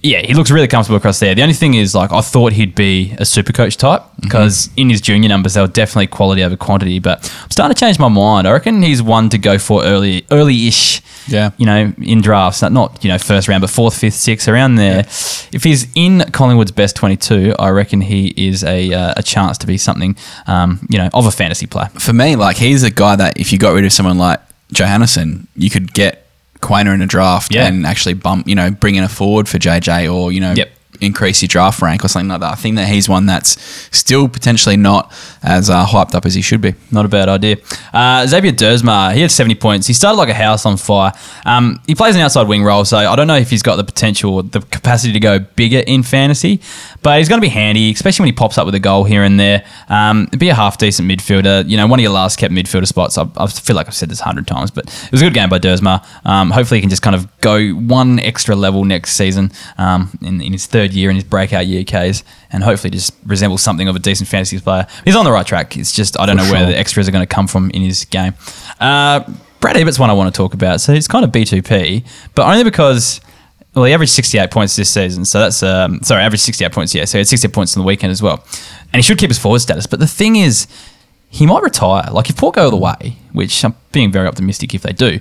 Yeah, he looks really comfortable across there. The only thing is, like, I thought he'd be a super coach type because in his junior numbers, they were definitely quality over quantity. But I'm starting to change my mind. I reckon he's one to go for early, early-ish. Yeah. you know, in drafts, not, not you know first round, but fourth, fifth, sixth, around there. If he's in Collingwood's best 22, I reckon he is a uh, a chance to be something, um, you know, of a fantasy player. For me, like he's a guy that if you got rid of someone like Johannisen, you could get Quaynor in a draft Yeah. and actually bump, you know, bring in a forward for JJ or you know. Yep. Increase your draft rank or something like that. I think that he's one that's still potentially not as uh, hyped up as he should be. Not a bad idea. Uh, Xavier Duursma, he had 70 points. He started like a house on fire. Um, he plays an outside wing role, so I don't know if he's got the potential, the capacity to go bigger in fantasy, but he's going to be handy, especially when he pops up with a goal here and there. Um, be a half decent midfielder. You know, one of your last kept midfielder spots. I, I feel like I've said this a hundred times, but it was a good game by Duursma. Um, hopefully, he can just kind of go one extra level next season um, in, in his third year in his breakout year Ks, and hopefully just resemble something of a decent fantasy player. He's on the right track. It's just I don't For know where the extras are going to come from in his game. Uh, Brad Ebert's one I want to talk about. So he's kind of B2P, but only because. Well, he averaged 68 points this season, so that's um, sorry, averaged 68 points. Yeah, so he had 68 points on the weekend as well, and he should keep his forward status. But the thing is, he might retire. Like if Port go all the way, which I'm being very optimistic if they do,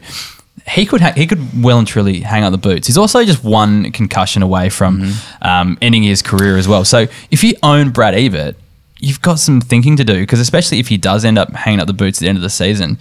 he could ha- he could well and truly hang out the boots. He's also just one concussion away from um, ending his career as well. So if you own Brad Ebert, you've got some thinking to do because especially if he does end up hanging out the boots at the end of the season.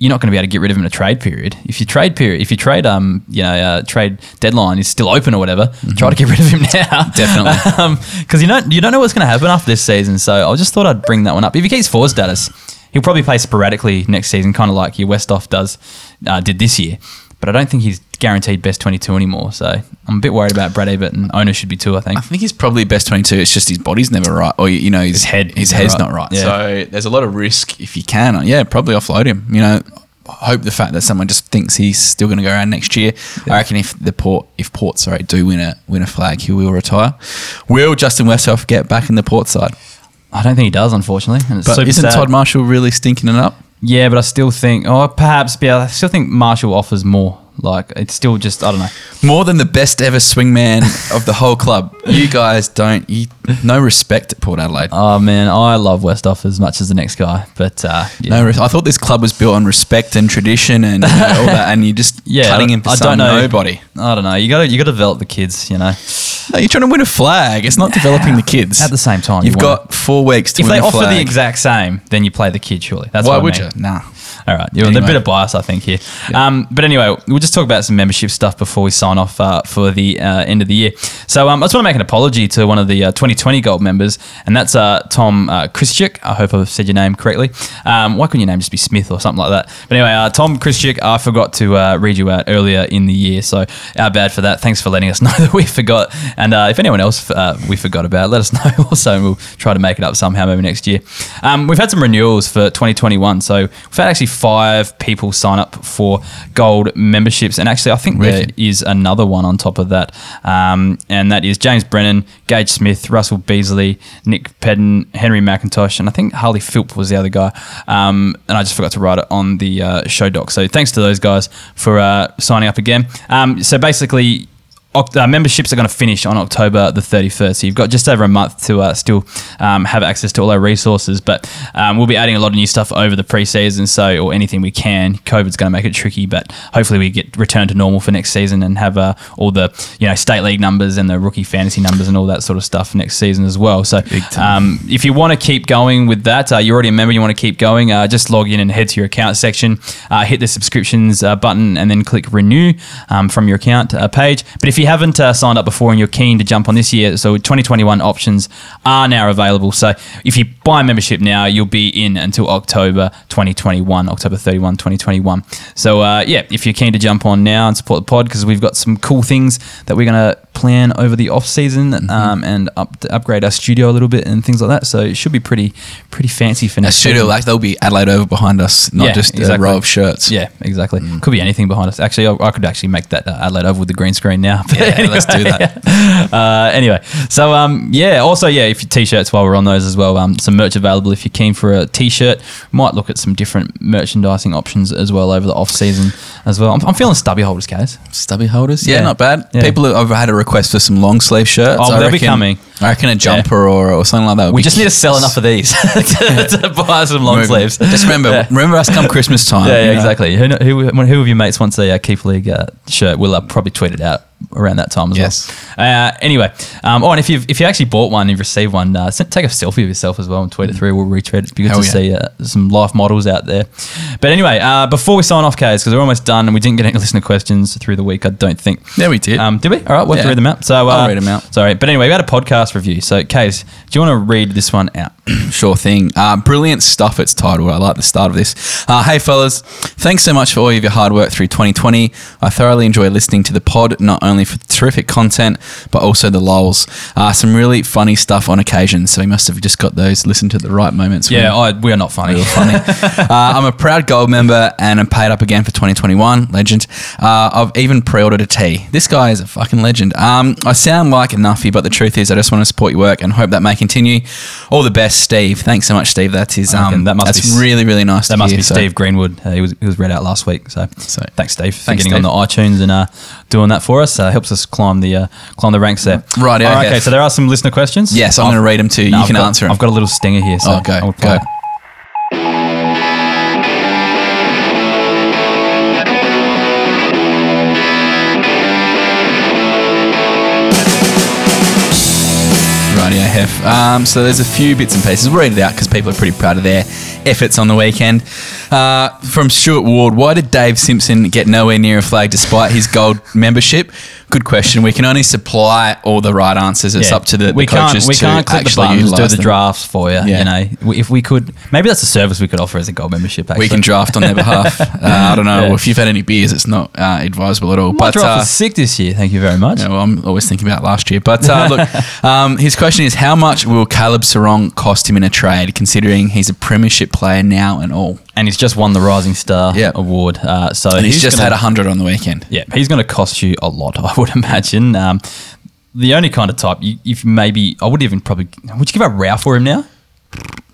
You're not going to be able to get rid of him in a trade period. If your trade period, if your trade, um, you know, uh, trade deadline is still open or whatever, try to get rid of him now. Definitely. because you don't you don't know what's going to happen after this season. So I just thought I'd bring that one up. If he keeps four status, he'll probably play sporadically next season, kind of like your Westhoff does uh, did this year. But I don't think he's guaranteed best twenty two anymore. So I'm a bit worried about Brad Ebert and owner should be too. I think. I think he's probably best 22. It's just his body's never right. Or, you know, his, His head his head's not not right. right. Yeah. So there's a lot of risk if you can. Uh, yeah, probably offload him. You know, hope the fact that someone just thinks he's still going to go around next year. I reckon if the port, if Port, sorry, do win a win a flag, he will retire. Will Justin Westhoff get back in the Port side? I don't think he does, unfortunately. And it's But isn't sad. Todd Marshall really stinking it up? Yeah, but I still think, oh, perhaps, yeah, I still think Marshall offers more. Like it's still just I don't know. More than the best ever swingman of the whole club. You guys don't. You, no respect at Port Adelaide. Oh man, I love Westhoff as much as the next guy, but uh, yeah. No, I thought this club was built on respect and tradition and you know, all that, and you're just yeah, cutting I- him for I some don't know. nobody. I don't know. You got to you got to develop the kids. You know, No, you're trying to win a flag. It's not developing the kids. At the same time, you've you wanna- got four weeks to if win they a offer flag. the exact same, then you play the kid. Surely that's Why what I would mean. you? Nah. All right, yeah, Anyway. a bit of bias, I think here. Um, but anyway, we'll just talk about some membership stuff before we sign off uh, for the uh, end of the year. So um, I just want to make an apology to one of the uh, 2020 Gold members, and that's uh, Tom uh. I hope I've said your name correctly. Um, why couldn't your name just be Smith or something like that? But anyway, uh, Tom Christiuk, I forgot to uh, read you out earlier in the year, so our bad for that. Thanks for letting us know that we forgot. And uh, if anyone else uh, we forgot about, let us know also, and we'll try to make it up somehow maybe next year. Um, we've had some renewals for 2021, so we've had actually five people sign up for gold memberships, and actually I think there Wicked. another one on top of that, um, and that is James Brennan, Gage Smith, Russell Beasley, Nick Pedden, Henry McIntosh, and I think Harley Philp was the other guy. Um, and I just forgot to write it on the uh, show doc. So thanks to those guys for uh, signing up again. Um, so basically. Uh, memberships are going to finish on October the 31st. So you've got just over a month to uh, still um, have access to all our resources. But um, we'll be adding a lot of new stuff over the preseason. So, or anything we can. COVID's going to make it tricky, but hopefully we get returned to normal for next season and have uh, all the you know state league numbers and the rookie fantasy numbers and all that sort of stuff next season as well. So, um, if you want to keep going with that, uh, you're already a member. You want to keep going, uh, just log in and head to your account section, uh, hit the subscriptions uh, button, and then click renew um, from your account uh, page. But if you haven't uh, signed up before and you're keen to jump on this year, so 2021 options are now available. So if you buy membership now, you'll be in until October 2021, October 31, 2021. So uh, yeah, if you're keen to jump on now and support the pod, because we've got some cool things that we're going to plan over the off season um, and up upgrade our studio a little bit and things like that. So it should be pretty pretty fancy for A next studio season. like there'll be Adelaide over behind us, not Yeah, just a exactly. row of shirts. Yeah, exactly. Could be anything behind us. Actually, I, I could actually make that uh, Adelaide over with the green screen now. But Yeah, let's do that. uh, anyway, so um, yeah. Also, yeah, if t-shirts while we're on those as well, um, some merch available. If you're keen for a t-shirt, might look at some different merchandising options as well over the off season as well. I'm, I'm feeling stubby holders, guys. Stubby holders, yeah, Yeah. not bad. Yeah. People have had a request for some long sleeve shirts. Oh, I they'll be coming. I reckon a jumper or, or something like that. would We just need to sell enough of these to, to buy some long Moving. sleeves. Just remember, Yeah. remember us come Christmas time. Yeah, yeah, know. exactly. Who, who, who of your mates wants a uh, Keep League uh, shirt? We'll uh, probably tweet it out around that time as Yes. well. Uh, anyway, um, oh, and if you if you actually bought one and you've received one, uh, send, take a selfie of yourself as well and tweet it through. We'll retweet it. It'd be good Hell to yeah. see uh, some life models out there. But anyway, uh, before we sign off, Kaz, because we're almost done and we didn't get any listener questions through the week, I don't think. Yeah, we did. Um, did we? All right, we'll have to Yeah. read them out. So uh, I'll read 'em out. Sorry, but anyway, we had a podcast review. So, Kaz, do you want to read this one out? Sure thing. Uh, brilliant stuff, it's titled. I like the start of this. Uh, hey, fellas. Thanks so much for all of your hard work through 2020. I thoroughly enjoy listening to the pod, not only for terrific content, but also the lols. Uh, some really funny stuff on occasion. So he must have just got those listened to at the right moments. Yeah, I, we are not funny. We funny. uh, I'm a proud gold member and I'm paid up again for 2021. Legend. Uh, I've even pre-ordered a tee. This guy is a fucking legend. Um, I sound like a nuffy, but the truth is, I just want to support your work and hope that may continue. All the best, Steve. Thanks so much, Steve. That is um, that must that's be- really really nice. That must hear, be so- Steve Greenwood. Uh, he was he was read out last week. So, So- thanks, Steve, for Thanks, getting on the iTunes and uh, doing that for us. Uh, helps us climb the uh, climb the ranks there. Right, okay. Okay. So there are some listener questions. Yes, I'm going to read them too. no, you I've can got- answer them. I've got a little stinger here. So Oh, go, I'll go. Um, so there's a few bits and pieces. We'll read it out because people are pretty proud of their efforts on the weekend. Uh, from Stuart Ward, why did Dave Simpson get nowhere near a flag despite his gold membership? Good question. We can only supply all the right answers. It's Yeah. up to the, the we can't coaches we to can't click the actually buttons, do utilise the them. drafts for you. Yeah. You know, We- if we could, maybe that's a service we could offer as a gold membership. Actually, We can draft on their behalf. Uh, I don't know if you've had any beers. It's not uh, advisable at all. My but draft uh, was sick this year. Thank you very much. Yeah, well, I'm always thinking about last year. But uh, look, um, his question is how much will Caleb Serong cost him in a trade, considering he's a premiership player now and all? And he's just won the Rising Star Yeah. award. Uh, so And he's, just gonna- had 100 on the weekend. Yeah, he's going to cost you a lot, I would imagine. Um, the only kind of type, you, if maybe, I would even probably, would you give up Rowell for him now?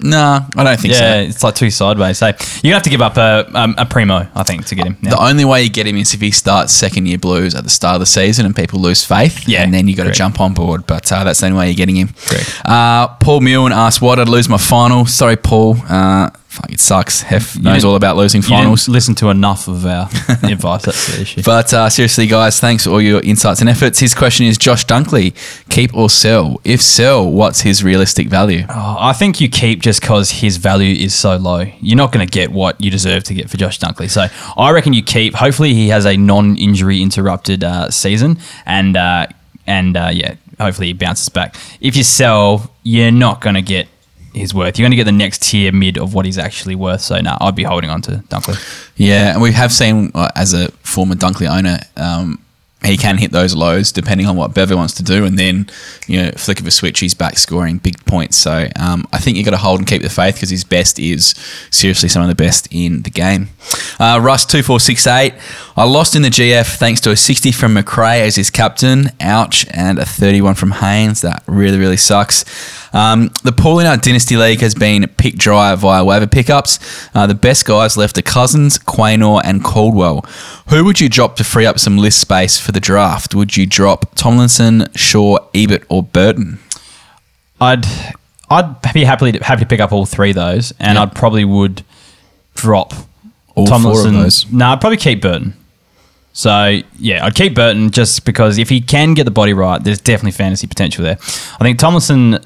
No, I don't think Yeah, so. it's like two sideways. So you're gonna have to give up a, um, a primo, I think, to get him. Now. The only way you get him is if he starts second year blues at the start of the season and people lose faith. Yeah, And then you got to correct. jump on board. But uh, that's the only way you're getting him. Correct. Uh, Paul Mullen asked, Why did I lose my final? Sorry, Paul. Uh, fuck, it sucks. Hef knows all about losing finals. listen to enough of our advice. That's the issue. But uh, seriously, guys, thanks for all your insights and efforts. His question is Josh Dunkley, keep or sell? If sell, what's his realistic value? Oh, I think you keep just because his value is so low. You're not going to get what you deserve to get for Josh Dunkley. So I reckon you keep. Hopefully, he has a non-injury interrupted uh, season, and uh, and uh, yeah, hopefully he bounces back. If you sell, you're not going to get his worth. You're going to get the next tier mid of what he's actually worth. So no, I'd be holding on to Dunkley. Yeah, and we have seen uh, as a former Dunkley owner, um, he can hit those lows depending on what Bever wants to do, and then you know, flick of a switch, he's back scoring big points. So um, I think you've got to hold and keep the faith because his best is seriously some of the best in the game. Uh, Russ two four six eight. I lost in the GF thanks to a sixty from McRae as his captain. Ouch, and a thirty one from Haynes. That really really sucks. Um, the pool in our Dynasty League has been picked dry via waiver pickups. Uh, the best guys left are Cousins, Quaynor, and Caldwell. Who would you drop to free up some list space for the draft? Would you drop Tomlinson, Shaw, Ebert, or Burton? I'd I'd be happily happy to pick up all three of those, and Yeah. I'd probably would drop All four of Tomlinson. those? No, I'd probably keep Burton. So yeah, I'd keep Burton just because if he can get the body right, there's definitely fantasy potential there. I think Tomlinson.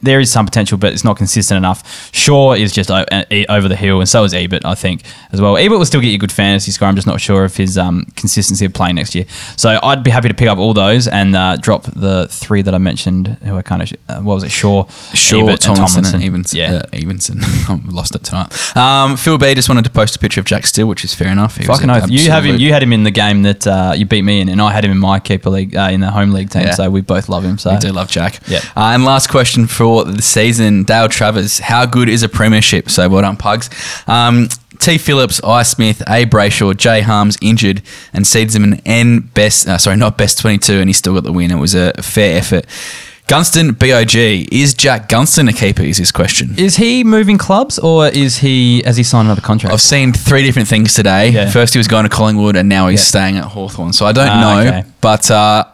There is some potential, but it's not consistent enough. Shaw is just over the hill, and so is Ebert, I think, as well. Ebert will still get you a good fantasy score. I'm just not sure of his um, consistency of playing next year. So I'd be happy to pick up all those and uh, drop the three that I mentioned, who I kind of, uh, what was it, Shaw, Shaw, Ebert, and Tomlinson, and Evenson. Yeah. Uh, Evenson. I've lost it tonight. Um, Phil B just wanted to post a picture of Jack Still, which is fair enough. He Fucking oath. You have him. You had him in the game that uh, you beat me in, and I had him in my keeper league uh, in the home league team. Yeah. So we both love him. So We do love Jack. Yeah. Uh, and last question for the season, Dale Travers. How good is a premiership? So well done, Pugs. Um, T. Phillips, I. Smith, A. Brayshaw, J. Harms injured, and seeds him an N best. Uh, sorry, not best twenty-two, and he still got the win. It was a fair effort. Gunston, Bog. Is Jack Gunston a keeper? Is his question. is he moving clubs, or is he has he signed another contract? I've seen three different things today. Yeah. First, he was going to Collingwood, and now he's Yeah. staying at Hawthorn. So I don't Ah, know. okay. But uh,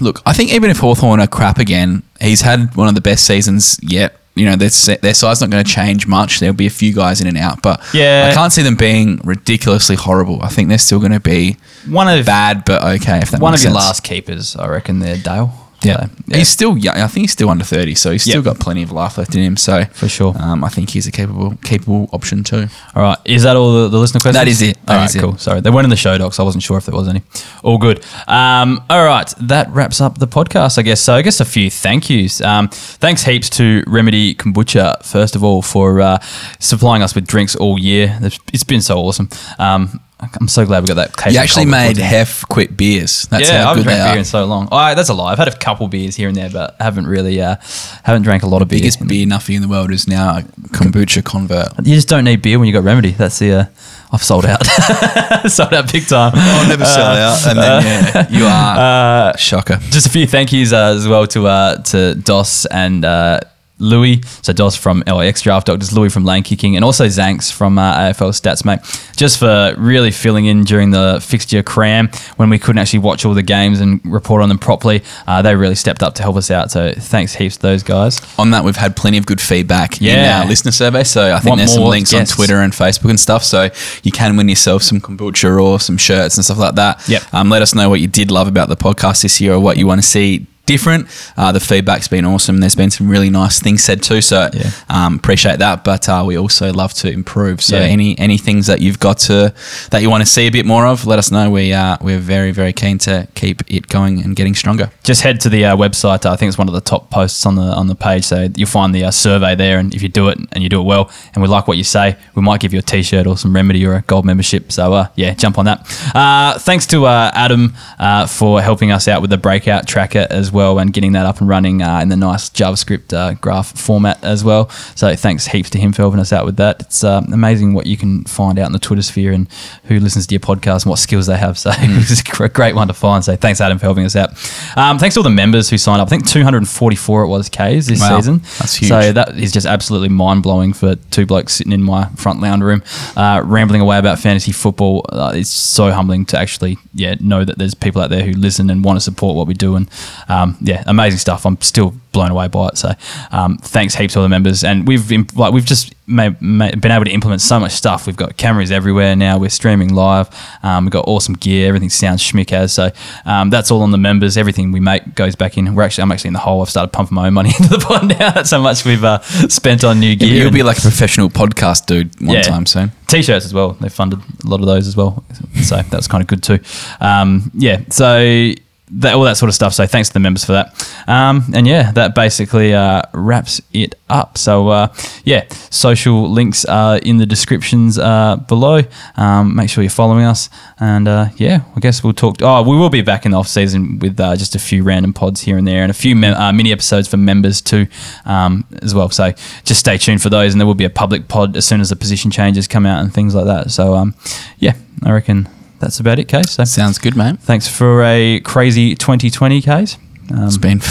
look, I think even if Hawthorn are crap again, he's had one of the best seasons yet. You know, their, their side's not going to change much. There'll be a few guys in and out, but Yeah. I can't see them being ridiculously horrible. I think they're still going to be one of bad, but okay. If that one of your sense. last keepers, I reckon. There, Dale. Yeah. So, yeah. he's still young. I think he's still under thirty, so he's still got plenty of life left in him. So For sure. um, I think he's a capable capable option too. All right. Is that all the, the listener questions? That is it. That All right, is it. cool. Sorry. They weren't in the show docs. I wasn't sure if there was any. All good. Um, all right. That wraps up the podcast, I guess. So I guess a few thank yous. Um, thanks heaps to Remedy Kombucha, first of all, for uh, supplying us with drinks all year. It's- It's been so awesome. Um, I'm so glad we got that. case You actually made. Hef quit beers. That's yeah, how I haven't good they drank are. beer in so long. Oh, that's a lie. I've had a couple beers here and there, but haven't really, uh, haven't drank a lot of beer. biggest beer nuffy in the world is now a kombucha convert. You just don't need beer when you got remedy. That's the. Uh, I've sold out. sold out big time. I'll never sell out, and then yeah, you are Uh, shocker. just a few thank yous uh, as well to uh, to Dos and uh, Louis. So Dos from LAX Draft Doctors, Louis from Lane Kicking, and also Zanks from uh, AFL Stats Mate, just for really filling in during the fixture cram when we couldn't actually watch all the games and report on them properly. Uh, they really stepped up to help us out. So thanks heaps to those guys. On that, we've had plenty of good feedback in Yeah. our listener survey. So I think Want there's some links guests. on Twitter and Facebook and stuff. So you can win yourself some kombucha or some shirts and stuff like that. Yep. Um, let us know what you did love about the podcast this year or what you want to see different. Uh, the feedback's been awesome. There's been some really nice things said too. So Yeah. um, appreciate that. But uh, we also love to improve. So Yeah. any any things that you've got to that you want to see a bit more of, let us know. We uh, we're very very keen to keep it going and getting stronger. just head to the uh, website. I think it's one of the top posts on the on the page. So you'll find the uh, survey there, and if you do it and you do it well, and we like what you say, we might give you a T-shirt or some remedy or a gold membership. So uh, yeah, jump on that. Uh, thanks to uh, Adam uh, for helping us out with the breakout tracker as well, and getting that up and running uh, in the nice JavaScript uh, graph format as well. So thanks heaps to him for helping us out with that. It's uh, amazing what you can find out in the Twitter sphere and who listens to your podcast and what skills they have. So it's a great one to find. So thanks Adam for helping us out. Um, thanks to all the members who signed up. I think 244 it was K's this Wow, season. that's huge. So that is just absolutely mind blowing for two blokes sitting in my front lounge room, uh, rambling away about fantasy football. Uh, it's so humbling to actually, yeah, know that there's people out there who listen and want to support what we do. And um, yeah, amazing stuff. I'm still blown away by it. So um, thanks heaps to all the members. And we've imp- like we've just ma- ma- been able to implement so much stuff. We've got cameras everywhere now. We're streaming live. Um, we've got awesome gear. Everything sounds schmick as. So um, that's all on the members. Everything we make goes back in. We're actually I'm actually in the hole. I've started pumping my own money into the pot now. That's how much we've uh, spent on new gear. You'll and be like a professional podcast dude one Yeah. time soon. t-shirts as well. They funded a lot of those as well. So that's kind of good too. Um, yeah. So that, all that sort of stuff. So thanks to the members for that. Um, and yeah, that basically uh, wraps it up. So uh, yeah, social links are in the descriptions uh, below. Um, make sure you're following us. And uh, yeah, I guess we'll talk. Oh, we will be back in the off season with uh, just a few random pods here and there, and a few mem- uh, mini episodes for members too, um, as well. So just stay tuned for those, and there will be a public pod as soon as the position changes come out and things like that. So um, yeah, I reckon that's about it, Case. So Sounds good, mate. thanks for a crazy 2020, Case. Um, It's been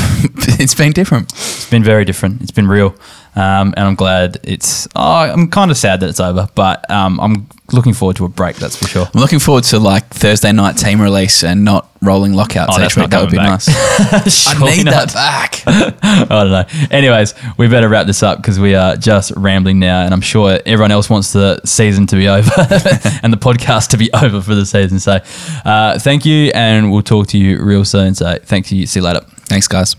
it's been different. it's been very different. It's been real. Um, and I'm glad it's. Oh, I'm kind of sad that it's over, but um, I'm looking forward to a break. That's for sure. I'm looking forward to like Thursday night team release and not rolling lockouts Oh, each week. That would be coming nice. I need not. that back. I don't know. Anyways, we better wrap this up because we are just rambling now, and I'm sure everyone else wants the season to be over and the podcast to be over for the season. So, uh, thank you, and we'll talk to you real soon. So, thank you. See you later. Thanks, guys.